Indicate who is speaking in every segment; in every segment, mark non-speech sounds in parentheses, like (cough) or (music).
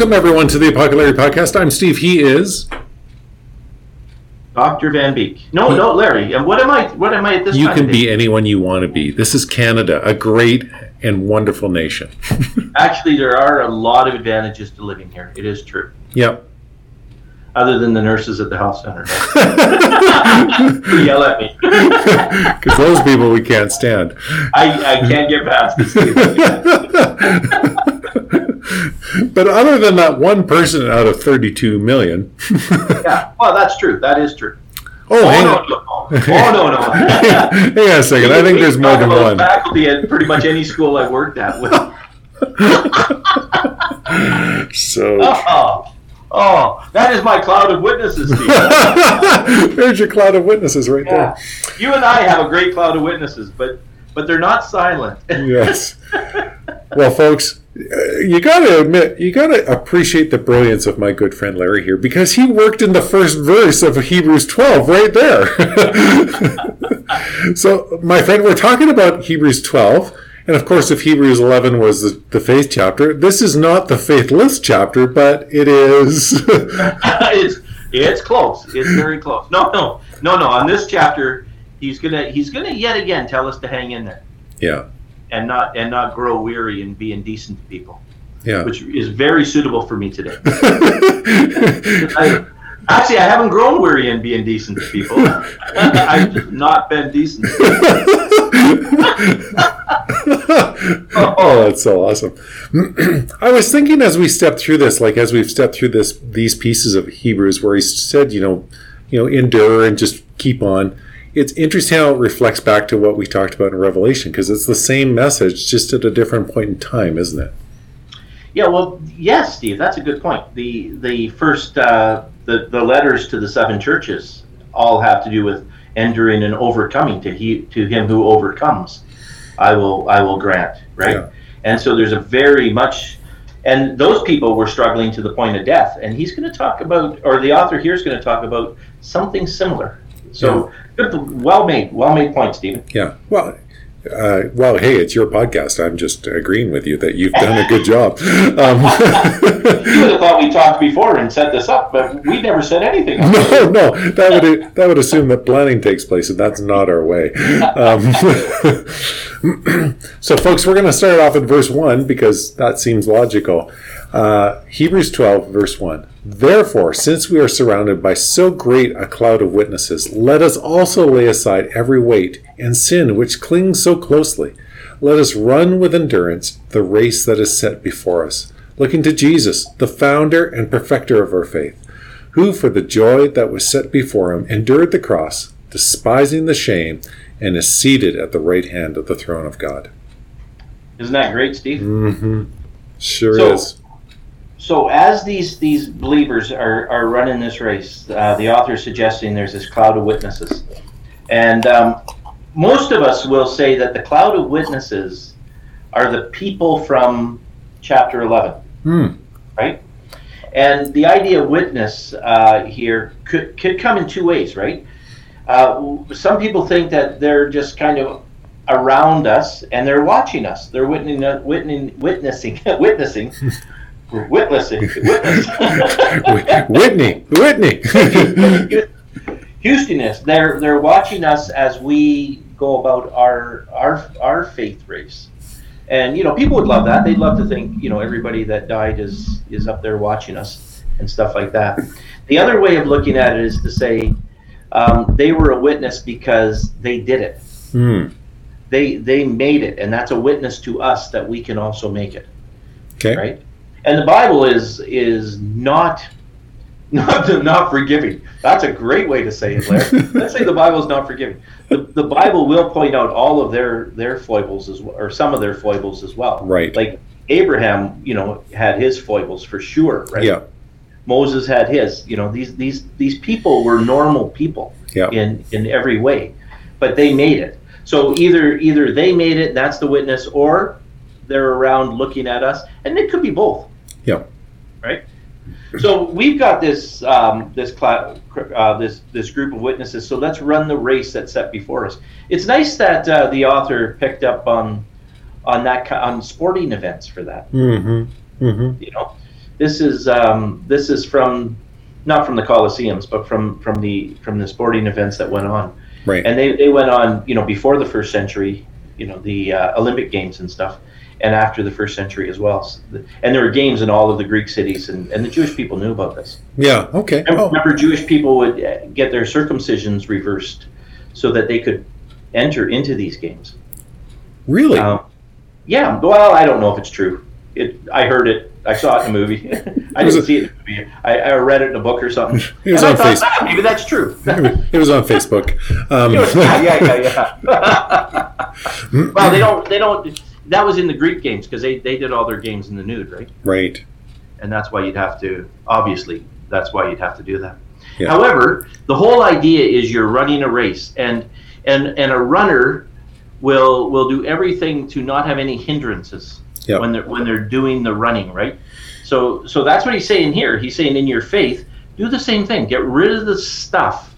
Speaker 1: Welcome, everyone, to the Apocalypse Podcast. I'm Steve. He is.
Speaker 2: Dr. Van Beek. No, no, Larry. And what am I? What am I at this
Speaker 1: You can be anyone you want to be. This is Canada, a great and wonderful nation. (laughs)
Speaker 2: Actually, there are a lot of advantages to living here. It is true.
Speaker 1: Yep.
Speaker 2: Other than the nurses at the health center. (laughs) Yell at me. (laughs)
Speaker 1: Because those people we can't stand.
Speaker 2: I, I can't get past this. (laughs)
Speaker 1: but other than that one person out of 32 million. (laughs)
Speaker 2: yeah. Well, that's true. That is true.
Speaker 1: Oh,
Speaker 2: Oh, no, no. Oh, no, no. (laughs)
Speaker 1: hang on a second. I think there's more than one.
Speaker 2: Faculty at pretty much any school I worked at. With,
Speaker 1: So
Speaker 2: oh, oh, that is my cloud of witnesses, Steve.
Speaker 1: there's your cloud of witnesses right
Speaker 2: Yeah. You and I have a great cloud of witnesses, but but they're not silent.
Speaker 1: Yes. (laughs) Well, folks, you got to admit, you got to appreciate the brilliance of my good friend Larry here because he worked in the first verse of Hebrews 12 right there. (laughs) so, my friend, we're talking about Hebrews 12. And of course, if Hebrews 11 was the, the faith chapter, this is not the faithless chapter, but it is. (laughs)
Speaker 2: it's it's close. It's very close. No, no, no, no. On this chapter, he's gonna he's gonna yet again tell us to hang in there
Speaker 1: yeah.
Speaker 2: and not and not grow weary and be indecent to people,
Speaker 1: Yeah.
Speaker 2: which is very suitable for me today. (laughs) I, actually, I haven't grown weary and being decent to people. (laughs) I've just not been decent. (laughs)
Speaker 1: oh, that's so awesome. (clears throat) I was thinking as we stepped through this, like as we've stepped through this these pieces of Hebrews where he said, you know, you know, endure and just keep on. It's interesting how it reflects back to what we talked about in Revelation because it's the same message, just at a different point in time, isn't it?
Speaker 2: Yeah, well, yes, Steve, that's a good point. The the first uh, the the letters to the seven churches all have to do with enduring and overcoming. To he to him who overcomes, I will I will grant. Right,
Speaker 1: Yeah.
Speaker 2: and so there's a very much, and those people were struggling to the point of death. And he's going to talk about, or the author here is going to talk about something similar. So, good, well made, well made point, Stephen.
Speaker 1: Yeah. Well. Uh, well, hey, it's your podcast. I'm just agreeing with you that you've done a good job. (laughs) Um,
Speaker 2: You would have thought we talked before and set this up, but we never said anything. (laughs)
Speaker 1: No, no, that would that would assume that planning takes place, and that's not our way. Um, (laughs) so, folks, we're going to start off at verse one because that seems logical. Uh, Hebrews twelve, verse one. Therefore, since we are surrounded by so great a cloud of witnesses, let us also lay aside every weight and sin which clings so closely. Let us run with endurance the race that is set before us, looking to Jesus, the founder and perfecter of our faith who for the joy that was set before him endured the cross, despising the shame, and is seated at the right hand of the throne of God.
Speaker 2: Isn't that great, Steve?
Speaker 1: Mm-hmm. Sure
Speaker 2: So-
Speaker 1: is.
Speaker 2: So as these these believers are, are running this race, uh, the author is suggesting there's this cloud of witnesses, and um, most of us will say that the cloud of witnesses are the people from chapter 11,
Speaker 1: Hmm.
Speaker 2: right? And the idea of witness uh, here could could come in two ways, right? Uh, some people think that they're just kind of around us and they're watching us. They're witnessing, witnessing, (laughs) witnessing, witnessing, (laughs) witness.
Speaker 1: Whitney, Whitney. (laughs)
Speaker 2: Houstonist, they're they're watching us as we go about our our our faith race, and you know people would love that. They'd love to think you know everybody that died is is up there watching us and stuff like that. The other way of looking at it is to say um, they were a witness because they did it.
Speaker 1: Hmm.
Speaker 2: They they made it, and that's a witness to us that we can also make it.
Speaker 1: Okay.
Speaker 2: right? And the Bible is is not (laughs) not not forgiving. That's a great way to say it, Larry. (laughs) Let's say the Bible is not forgiving. The, the Bible will point out all of their their foibles as well, or some of their foibles as well.
Speaker 1: Right.
Speaker 2: Like Abraham, you know, had his foibles for sure, right?
Speaker 1: Yeah.
Speaker 2: Moses had his. You know, these these these people were normal people
Speaker 1: Yeah.
Speaker 2: in in every way, but they made it. So either either they made it, that's the witness, or they're around looking at us, and it could be both.
Speaker 1: Yeah.
Speaker 2: Right. So we've got this um, this cla- uh, this this group of witnesses. So let's run the race that's set before us. It's nice that uh, the author picked up on on that on sporting events for that.
Speaker 1: Mm-hmm. Mm-hmm.
Speaker 2: You know, this is um, this is from not from the Colosseums, but from from the from the sporting events that went on.
Speaker 1: Right.
Speaker 2: And they, they went on, you know, before the first century, you know, the uh, Olympic Games and stuff, and after the first century as well. And there were games in all of the Greek cities, and, and the Jewish people knew about this.
Speaker 1: yeah. Okay.
Speaker 2: Remember,
Speaker 1: Oh,
Speaker 2: remember Jewish people would uh, get their circumcisions reversed so that they could enter into these games.
Speaker 1: really?
Speaker 2: Um, yeah, well, I don't know if it's true. It, I heard it. I saw it in a movie. (laughs) I didn't
Speaker 1: it-
Speaker 2: see it in a movie. I, I read it in a book or something. (laughs)
Speaker 1: It was
Speaker 2: and I
Speaker 1: on
Speaker 2: thought,
Speaker 1: Facebook.
Speaker 2: "Ah, maybe that's true. (laughs)
Speaker 1: it was on Facebook. Um,
Speaker 2: yeah, yeah, yeah, yeah. well, they don't. They don't. That was in the Greek games because they, they did all their games in the nude, right?
Speaker 1: right.
Speaker 2: And that's why you'd have to. Obviously, that's why you'd have to do that.
Speaker 1: Yeah.
Speaker 2: However, the whole idea is you're running a race, and and and a runner will will do everything to not have any hindrances
Speaker 1: Yeah.
Speaker 2: when they're when they're doing the running, right? So so that's what he's saying here. He's saying in your faith, do the same thing. Get rid of the stuff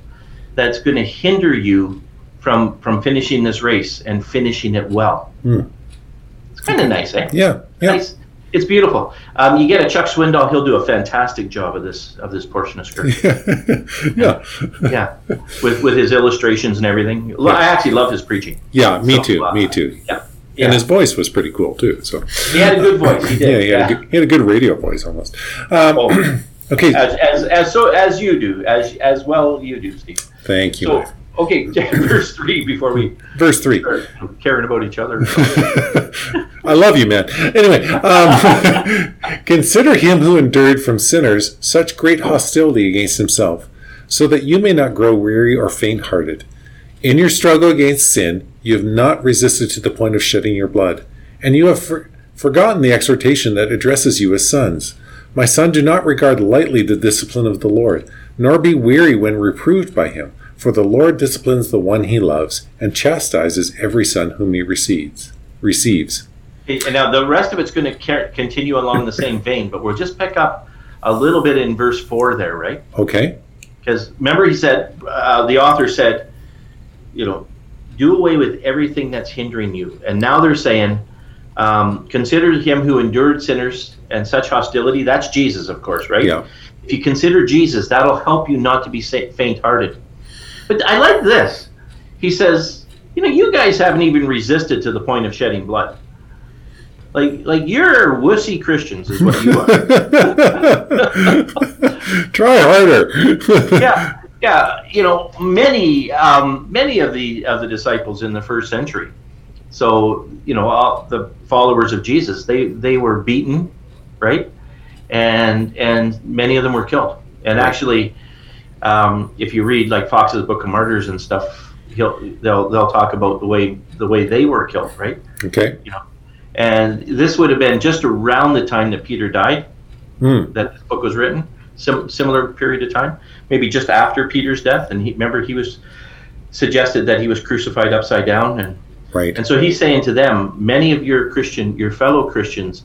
Speaker 2: that's going to hinder you from from finishing this race and finishing it well.
Speaker 1: Hmm.
Speaker 2: Kind of nice, eh?
Speaker 1: Yeah. Yeah.
Speaker 2: Nice. It's beautiful. Um, you get a Chuck Swindoll; he'll do a fantastic job of this of this portion of scripture. (laughs)
Speaker 1: yeah.
Speaker 2: yeah, with with his illustrations and everything. Lo- I actually love his preaching.
Speaker 1: Yeah. Me
Speaker 2: So,
Speaker 1: too.
Speaker 2: uh,
Speaker 1: Me too.
Speaker 2: Yeah,
Speaker 1: And his voice was pretty cool too. So
Speaker 2: he had a good voice. He
Speaker 1: yeah,
Speaker 2: did.
Speaker 1: he had, A, good, he had a good radio voice almost. Um,
Speaker 2: Oh, (clears throat)
Speaker 1: okay.
Speaker 2: as, as as so as you do, as as well you do, Steve.
Speaker 1: Thank you.
Speaker 2: So okay, (laughs) verse three before we
Speaker 1: Verse three.
Speaker 2: caring about each other. (laughs)
Speaker 1: I love you, man. Anyway, um, (laughs) consider him who endured from sinners such great hostility against himself, so that you may not grow weary or faint hearted. In your struggle against sin, you have not resisted to the point of shedding your blood, and you have for- forgotten the exhortation that addresses you as sons. My son, do not regard lightly the discipline of the Lord, nor be weary when reproved by him. For the Lord disciplines the one he loves, and chastises every son whom he receives. Receives.
Speaker 2: and now the rest of it's going to continue along the same vein, but we'll just pick up a little bit in verse four there, right?
Speaker 1: Okay.
Speaker 2: Because remember, he said, uh, the author said, you know, do away with everything that's hindering you. And now they're saying, um, consider him who endured sinners and such hostility. That's Jesus, of course, right?
Speaker 1: Yeah.
Speaker 2: If you consider Jesus, that'll help you not to be faint hearted. But I like this. He says, you know, you guys haven't even resisted to the point of shedding blood. Like, like you're wussy Christians, is what you are. (laughs)
Speaker 1: Try harder. (laughs)
Speaker 2: yeah, yeah. You know, many um, many of the of the disciples in the first century. So you know, all the followers of Jesus, they they were beaten, right? And and many of them were killed. And
Speaker 1: Right.
Speaker 2: actually, um, if you read like Foxe's Book of Martyrs and stuff, he'll they'll they'll talk about the way the way they were killed, right?
Speaker 1: Okay.
Speaker 2: You know, And this would have been just around the time that Peter died
Speaker 1: Hmm.
Speaker 2: that this book was written, sim- similar period of time, maybe just after Peter's death. And he remember he was suggested that he was crucified upside down, and
Speaker 1: Right.
Speaker 2: and so he's saying to them, many of your Christian, your fellow Christians,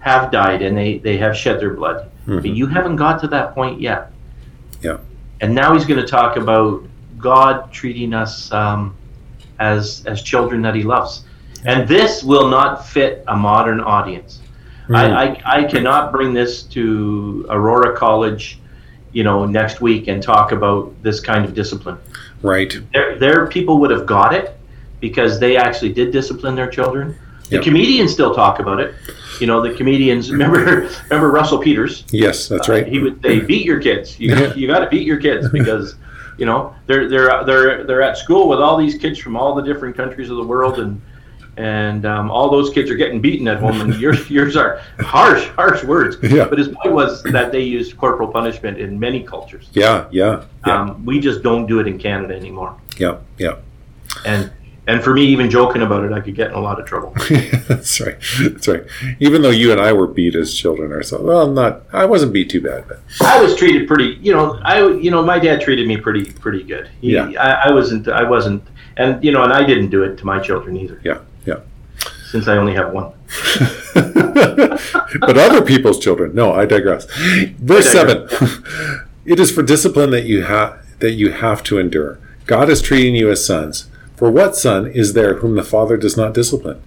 Speaker 2: have died and they they have shed their blood, but
Speaker 1: Mhm.
Speaker 2: you haven't got to that point yet.
Speaker 1: Yeah.
Speaker 2: And now he's going to talk about God treating us um, as as children that He loves, and this will not fit a modern audience. I, I, I cannot bring this to Aurora College, you know, next week and talk about this kind of discipline.
Speaker 1: Right.
Speaker 2: Their, their people would have got it because they actually did discipline their children. The
Speaker 1: Yep.
Speaker 2: comedians still talk about it. You know, the comedians remember (laughs) remember Russell Peters.
Speaker 1: Yes, that's
Speaker 2: Uh,
Speaker 1: right.
Speaker 2: he would say, "Beat your kids. You
Speaker 1: Yeah.
Speaker 2: you got to beat your kids because." You know they're they're they're they're at school with all these kids from all the different countries of the world, and and um, all those kids are getting beaten at home, and yours (laughs) yours are harsh harsh words.
Speaker 1: Yeah.
Speaker 2: But his point was that they used corporal punishment in many cultures.
Speaker 1: Yeah. Yeah. Yeah.
Speaker 2: Um, we just don't do it in Canada anymore.
Speaker 1: yeah. Yeah.
Speaker 2: And and for me, even joking about it, I could get in a lot of trouble. (laughs)
Speaker 1: that's right. That's right. Even though you and I were beat as children ourselves. Well, not. I wasn't beat too bad, but
Speaker 2: I was treated pretty, you know, I you know my dad treated me pretty pretty good. He,
Speaker 1: Yeah.
Speaker 2: I, I wasn't I wasn't, and you know, and I didn't do it to my children either.
Speaker 1: yeah. Yeah.
Speaker 2: Since I only have one. (laughs)
Speaker 1: but other people's children. No, I digress. Verse
Speaker 2: I
Speaker 1: seven. (laughs) it is for discipline that you have that you have to endure. God is treating you as sons. For what son is there whom the father does not discipline?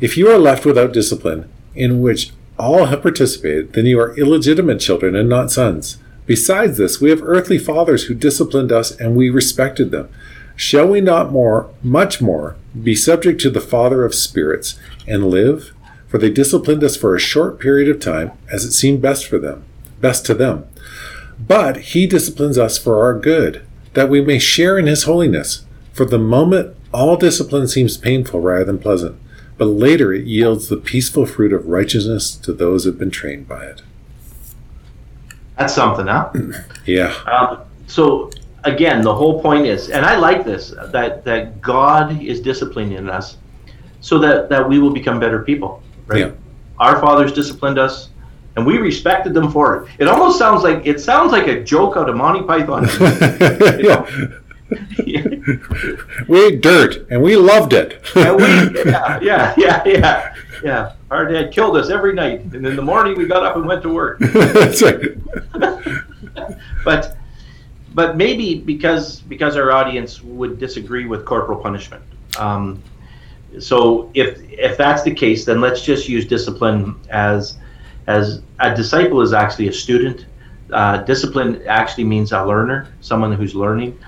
Speaker 1: If you are left without discipline, in which all have participated, then you are illegitimate children and not sons. Besides this, we have earthly fathers who disciplined us and we respected them. Shall we not more, much more, be subject to the Father of spirits and live? For they disciplined us for a short period of time, as it seemed best for them, best to them. But he disciplines us for our good, that we may share in his holiness. For the moment, all discipline seems painful rather than pleasant, but later it yields the peaceful fruit of righteousness to those who have been trained by it.
Speaker 2: That's something, huh? (clears throat)
Speaker 1: Yeah.
Speaker 2: Um, so again, the whole point is, and I like this that that God is disciplining us so that that we will become better people. Right.
Speaker 1: Yeah.
Speaker 2: Our fathers disciplined us, and we respected them for it. It almost sounds like it sounds like a joke out of Monty Python. (laughs)
Speaker 1: yeah. (laughs) (laughs) (laughs) we ate dirt and we loved it.
Speaker 2: yeah, we, (laughs) yeah, yeah, yeah, yeah, yeah. Our dad killed us every night, and in the morning we got up and went to work. (laughs)
Speaker 1: That's right.
Speaker 2: but but maybe because because our audience would disagree with corporal punishment. Um, so if if that's the case, then let's just use discipline as as a disciple is actually a student. Uh, discipline actually means a learner, someone who's learning,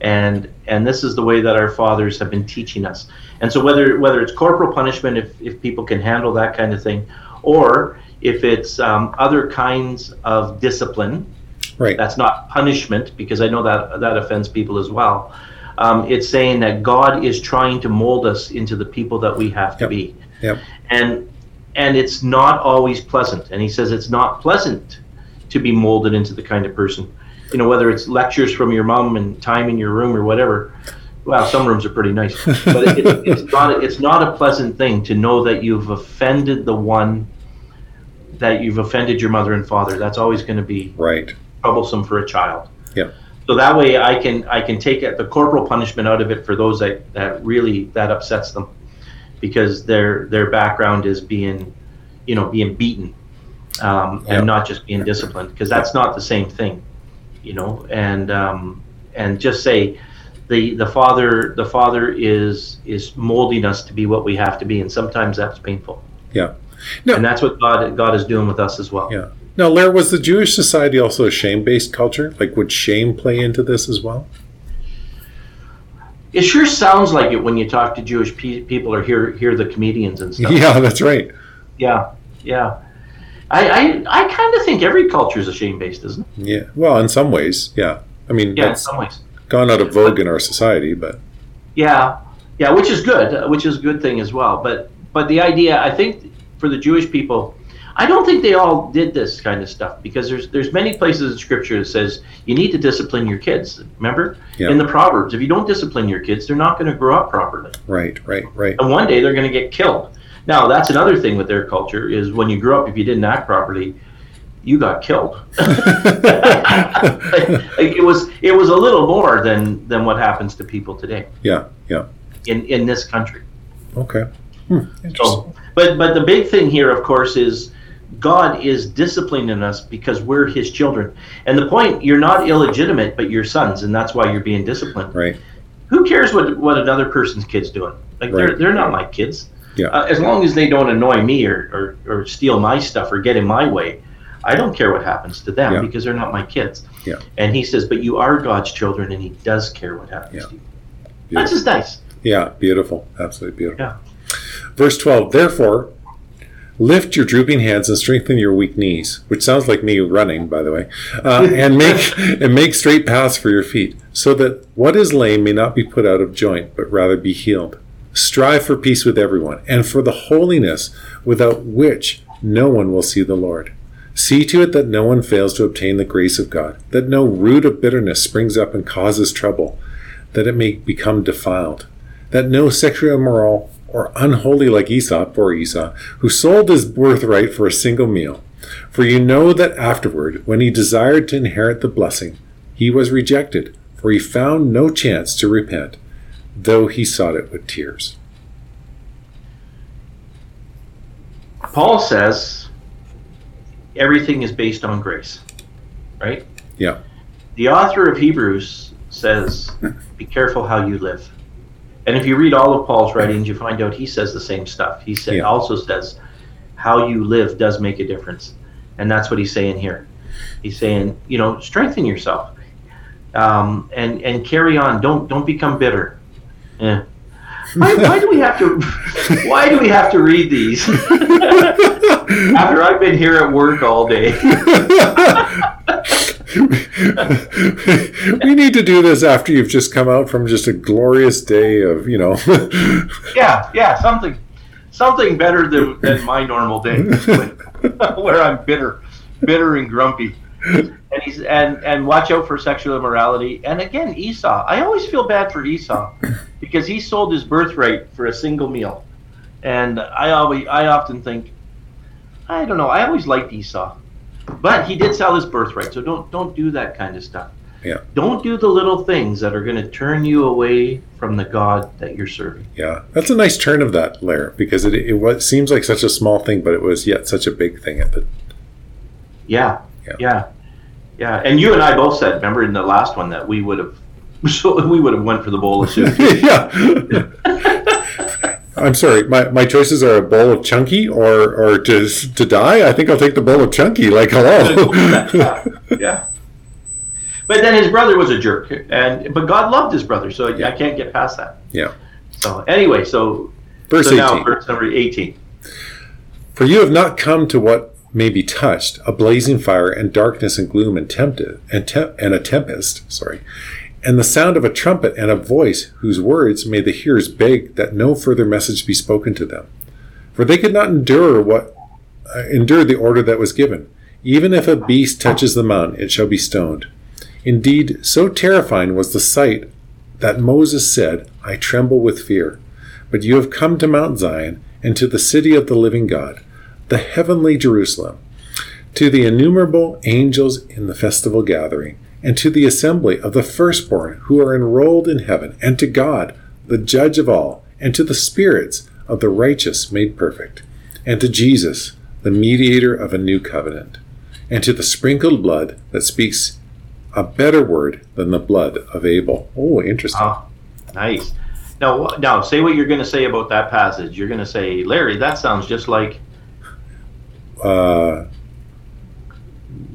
Speaker 2: and and this is the way that our fathers have been teaching us. And so whether whether it's corporal punishment, if if people can handle that kind of thing, or if it's um, other kinds of discipline,
Speaker 1: Right.
Speaker 2: that's not punishment because I know that that offends people as well. Um, it's saying that God is trying to mold us into the people that we have to
Speaker 1: Yep.
Speaker 2: be,
Speaker 1: Yep.
Speaker 2: and and it's not always pleasant. And he says it's not pleasant to be molded into the kind of person, you know, whether it's lectures from your mom and time in your room or whatever. Well, some rooms are pretty nice, (laughs) but it, it, it's not it's not a pleasant thing to know that you've offended the one that you've offended your mother and father. That's always going to be
Speaker 1: Right.
Speaker 2: troublesome for a child.
Speaker 1: Yeah.
Speaker 2: So that way I can I can take the corporal punishment out of it for those that, that really that upsets them because their their background is being you know being beaten um,
Speaker 1: Yeah.
Speaker 2: and not just being disciplined because that's not the same thing you know and um, and just say the the father the father is is molding us to be what we have to be and sometimes that's painful
Speaker 1: Yeah. No.
Speaker 2: and that's what God God is doing with us as well
Speaker 1: Yeah. Now, Lair, was the Jewish society also a shame-based culture? Like, would shame play into this as well?
Speaker 2: It sure sounds like it when you talk to Jewish pe- people or hear hear the comedians and stuff. (laughs)
Speaker 1: Yeah, that's right.
Speaker 2: Yeah, yeah. I I, I kind of think every culture is a shame based, isn't it?
Speaker 1: Yeah. Well, in some ways, yeah. I mean,
Speaker 2: Yeah, in some ways.
Speaker 1: gone out of vogue in our society, but
Speaker 2: Yeah, yeah, which is good, which is a good thing as well. But but the idea, I think, for the Jewish people, I don't think they all did this kind of stuff because there's there's many places in Scripture that says you need to discipline your kids. Remember
Speaker 1: Yeah.
Speaker 2: in the Proverbs, if you don't discipline your kids, they're not going to grow up properly.
Speaker 1: right, right, right.
Speaker 2: and one day they're going to get killed. Now, that's another thing with their culture is when you grew up, if you didn't act properly, you got killed. (laughs) Like, it was it was a little more than than what happens to people today
Speaker 1: yeah, yeah.
Speaker 2: in in this country.
Speaker 1: Okay. Hmm.
Speaker 2: So, but but the big thing here, of course, is God is disciplining us because we're His children. And the point, you're not illegitimate, but you're sons, and that's why you're being disciplined.
Speaker 1: Right.
Speaker 2: Who cares what what another person's kid's doing? Like they're they're not my kids.
Speaker 1: Yeah.
Speaker 2: Uh, as long as they don't annoy me or, or, or steal my stuff or get in my way, I don't care what happens to them
Speaker 1: Yeah.
Speaker 2: because they're not my kids.
Speaker 1: Yeah.
Speaker 2: And he says, but you are God's children, and He does care what happens
Speaker 1: Yeah.
Speaker 2: to you. That's just nice.
Speaker 1: Yeah, beautiful. Absolutely beautiful.
Speaker 2: Yeah.
Speaker 1: Verse 12, therefore, lift your drooping hands and strengthen your weak knees, which sounds like me running, by the way, uh, (laughs) and make and make straight paths for your feet, so that what is lame may not be put out of joint, but rather be healed. Strive for peace with everyone, and for the holiness without which no one will see the Lord. See to it that no one fails to obtain the grace of God, that no root of bitterness springs up and causes trouble, that it may become defiled, that no sexually immoral or unholy like Esau, or Esau, who sold his birthright for a single meal. For you know that afterward, when he desired to inherit the blessing, he was rejected, for he found no chance to repent, though he sought it with tears.
Speaker 2: Paul says everything is based on grace, right?
Speaker 1: Yeah.
Speaker 2: The author of Hebrews says, be careful how you live. And if you read all of Paul's writings, you find out he says the same stuff. He said,
Speaker 1: Yeah.
Speaker 2: also says, how you live does make a difference, and that's what he's saying here. He's saying, you know, strengthen yourself, um, and and carry on. Don't don't become bitter. Yeah. Why, why do we have to? Why do we have to read these (laughs) after I've been here at work all day? (laughs)
Speaker 1: we need to do this after you've just come out from just a glorious day of, you know. (laughs)
Speaker 2: yeah, yeah, something, something better than, than my normal day, where I'm bitter, bitter and grumpy. And he's and and watch out for sexual immorality. And again, Esau. I always feel bad for Esau (laughs) because he sold his birthright for a single meal. And I always, I often think, I don't know. I always liked Esau but he did sell his birthright, so don't don't do that kind of stuff.
Speaker 1: Yeah.
Speaker 2: Don't do the little things that are going to turn you away from the God that you're serving.
Speaker 1: Yeah, that's a nice turn of that, Lair, because it it was, seems like such a small thing, but it was yet such a big thing at the.
Speaker 2: Yeah, yeah, yeah, yeah. And you and I both said, remember in the last one, that we would have, (laughs) so we would have went for the bowl of (laughs) soup.
Speaker 1: yeah. I'm sorry, my, my choices are a bowl of chunky or, or to, to die. I think I'll take the bowl of chunky. Like, hello. (laughs)
Speaker 2: yeah. But then his brother was a jerk, and but God loved his brother, so yeah. I can't get past that.
Speaker 1: Yeah.
Speaker 2: So anyway, so
Speaker 1: verse
Speaker 2: so
Speaker 1: 18.
Speaker 2: now verse number eighteen.
Speaker 1: For you have not come to what may be touched, a blazing fire and darkness and gloom and tempted and, te- and a tempest. Sorry, and the sound of a trumpet and a voice whose words made the hearers beg that no further message be spoken to them. For they could not endure what uh, endure the order that was given. Even if a beast touches the mountain, it shall be stoned. Indeed, so terrifying was the sight that Moses said, I tremble with fear. But you have come to Mount Zion and to the city of the living God, the heavenly Jerusalem, to the innumerable angels in the festival gathering and to the assembly of the firstborn who are enrolled in heaven, and to God, the judge of all, and to the spirits of the righteous made perfect, and to Jesus, the mediator of a new covenant, and to the sprinkled blood that speaks a better word than the blood of Abel. Oh, interesting. Oh,
Speaker 2: nice. Now, now, say what you're going to say about that passage. You're going to say, Larry, that sounds just like.
Speaker 1: Uh,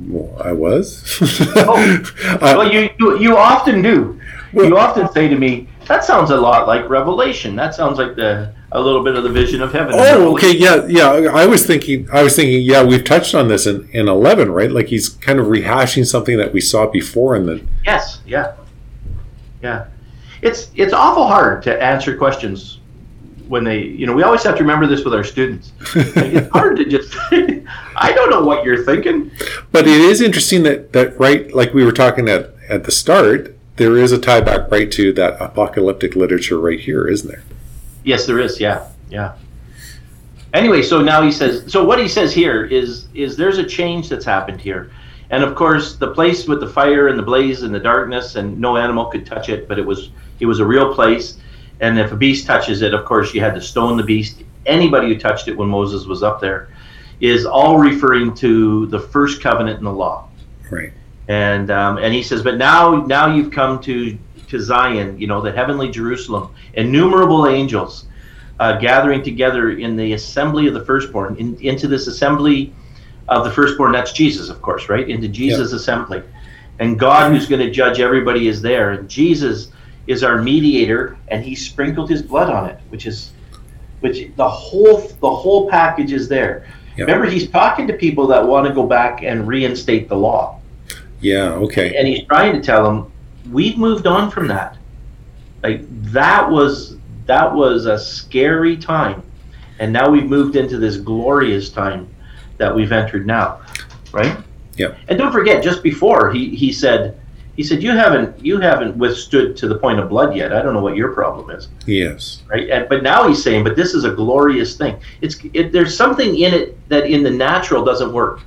Speaker 1: well, I was.
Speaker 2: oh, (laughs) well, you, you you often do. Well, you often say to me, "That sounds a lot like Revelation. That sounds like the a little bit of the vision of heaven."
Speaker 1: Oh, okay, yeah, yeah. I was thinking, I was thinking, yeah, we've touched on this in in eleven, right? Like he's kind of rehashing something that we saw before, and then
Speaker 2: yes, yeah, yeah. It's it's awful hard to answer questions when they, you know, we always have to remember this with our students. Like, it's hard to just, (laughs) I don't know what you're thinking.
Speaker 1: But it is interesting that, that right, like we were talking at, at the start, there is a tie back right to that apocalyptic literature right here, isn't there?
Speaker 2: Yes, there is. Yeah, yeah. Anyway, so now he says. So what he says here is is there's a change that's happened here, and of course the place with the fire and the blaze and the darkness and no animal could touch it, but it was it was a real place. And if a beast touches it, of course, you had to stone the beast. Anybody who touched it when Moses was up there is all referring to the first covenant in the law.
Speaker 1: Right.
Speaker 2: And um, and he says, but now now you've come to to Zion, you know, the heavenly Jerusalem, innumerable angels uh, gathering together in the assembly of the firstborn, in, into this assembly of the firstborn. That's Jesus, of course, right? Into Jesus' yep. assembly, and God, who's going to judge everybody, is there. And Jesus is our mediator, and he sprinkled his blood on it, which is which the whole the whole package is there. Remember, he's talking to people that want to go back and reinstate the law.
Speaker 1: Yeah. Okay.
Speaker 2: And he's trying to tell them we've moved on from that. Like that was that was a scary time, and now we've moved into this glorious time that we've entered now, right?
Speaker 1: Yeah.
Speaker 2: And don't forget, just before he he said he said, "You haven't you haven't withstood to the point of blood yet. I don't know what your problem is."
Speaker 1: Yes.
Speaker 2: Right. And, but now he's saying, "But this is a glorious thing. It's it, there's something in it that in the natural doesn't work."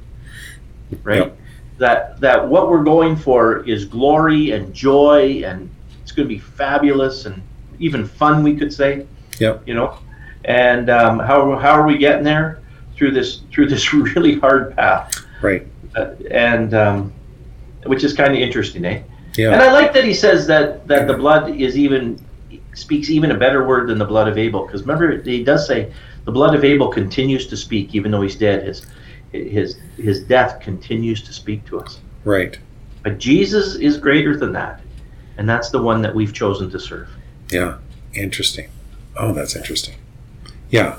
Speaker 2: Right. Yep. That that what we're going for is glory and joy, and it's going to be fabulous and even fun. We could say.
Speaker 1: Yep.
Speaker 2: You know, and um, how how are we getting there through this through this (laughs) really hard path?
Speaker 1: Right.
Speaker 2: Uh, and um, which is kind of interesting, eh?
Speaker 1: Yeah.
Speaker 2: And I like that he says that that the blood is even speaks even a better word than the blood of Abel, because remember he does say The blood of Abel continues to speak, even though he's dead. His his his death continues to speak to us.
Speaker 1: Right.
Speaker 2: But Jesus is greater than that, and that's the one that we've chosen to serve.
Speaker 1: Yeah. Interesting. Oh, that's interesting. Yeah.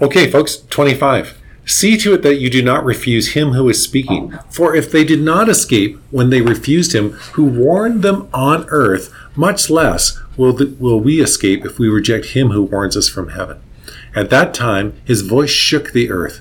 Speaker 1: Okay, folks, 25. See to it that you do not refuse him who is speaking. For if they did not escape when they refused him who warned them on earth, much less will, the, will we escape if we reject him who warns us from heaven. At that time, his voice shook the earth.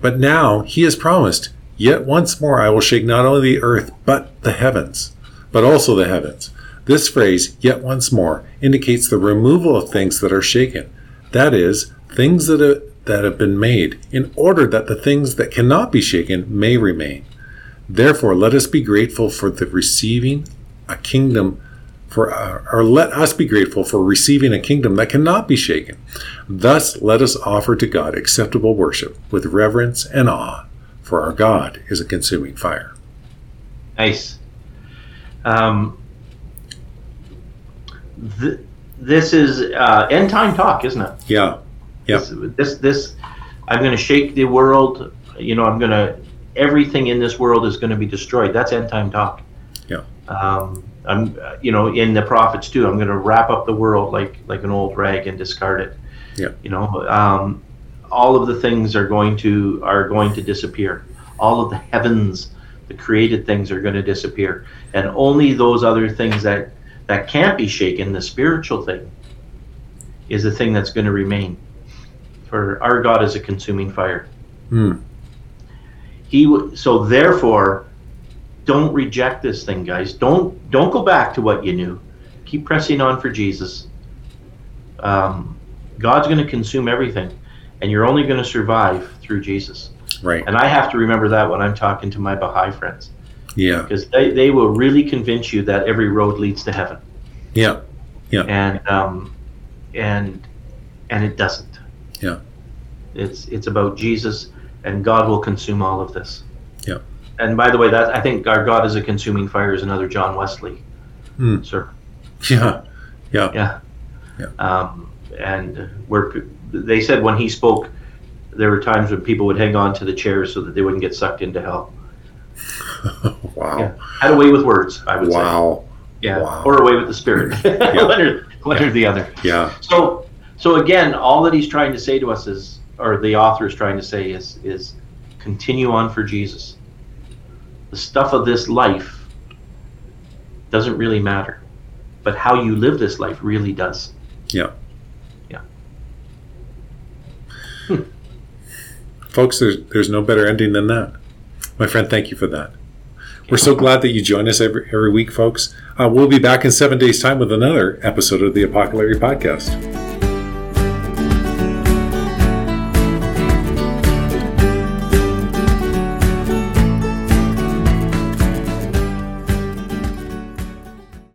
Speaker 1: But now he has promised, Yet once more I will shake not only the earth, but the heavens, but also the heavens. This phrase, yet once more, indicates the removal of things that are shaken. That is, things that have, that have been made, in order that the things that cannot be shaken may remain. Therefore, let us be grateful for the receiving a kingdom for uh, or let us be grateful for receiving a kingdom that cannot be shaken. Thus let us offer to God acceptable worship with reverence and awe, for our God is a consuming fire.
Speaker 2: Nice. Um, th- this is uh, end time talk, isn't it?
Speaker 1: Yeah. Yeah.
Speaker 2: This, this, this, I'm going to shake the world. You know, I'm going to. Everything in this world is going to be destroyed. That's end time talk.
Speaker 1: Yeah.
Speaker 2: Um, I'm, you know, in the prophets too. I'm going to wrap up the world like like an old rag and discard it.
Speaker 1: Yeah.
Speaker 2: You know, um, all of the things are going to are going to disappear. All of the heavens, the created things, are going to disappear, and only those other things that that can't be shaken, the spiritual thing, is the thing that's going to remain. For our God is a consuming fire.
Speaker 1: Hmm.
Speaker 2: He w- so therefore don't reject this thing guys don't don't go back to what you knew keep pressing on for jesus um, god's going to consume everything and you're only going to survive through jesus
Speaker 1: Right.
Speaker 2: and i have to remember that when i'm talking to my baha'i friends
Speaker 1: Yeah.
Speaker 2: because they, they will really convince you that every road leads to heaven
Speaker 1: Yeah.
Speaker 2: and um, and and it doesn't
Speaker 1: Yeah.
Speaker 2: it's it's about jesus and god will consume all of this
Speaker 1: Yeah.
Speaker 2: and by the way, that I think our God is a consuming fire is another John Wesley,
Speaker 1: Hmm.
Speaker 2: sir.
Speaker 1: Yeah. Yeah.
Speaker 2: Yeah.
Speaker 1: Yeah.
Speaker 2: Um, and where they said when he spoke, there were times when people would hang on to the chairs so that they wouldn't get sucked into hell. (laughs)
Speaker 1: wow.
Speaker 2: Yeah. Had away with words, I would say.
Speaker 1: Wow.
Speaker 2: Yeah.
Speaker 1: Wow.
Speaker 2: Or away with the spirit. (laughs) (laughs) one, or, one or the other.
Speaker 1: Yeah.
Speaker 2: So, so again, all that he's trying to say to us is, or the author is trying to say is, is continue on for Jesus. The stuff of this life doesn't really matter, but how you live this life really does.
Speaker 1: Yeah.
Speaker 2: Yeah.
Speaker 1: Folks, there's, there's no better ending than that. My friend, thank you for that. We're so glad that you join us every, every week, folks. Uh, we'll be back in seven days' time with another episode of the Apocalypse Podcast.